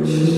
which is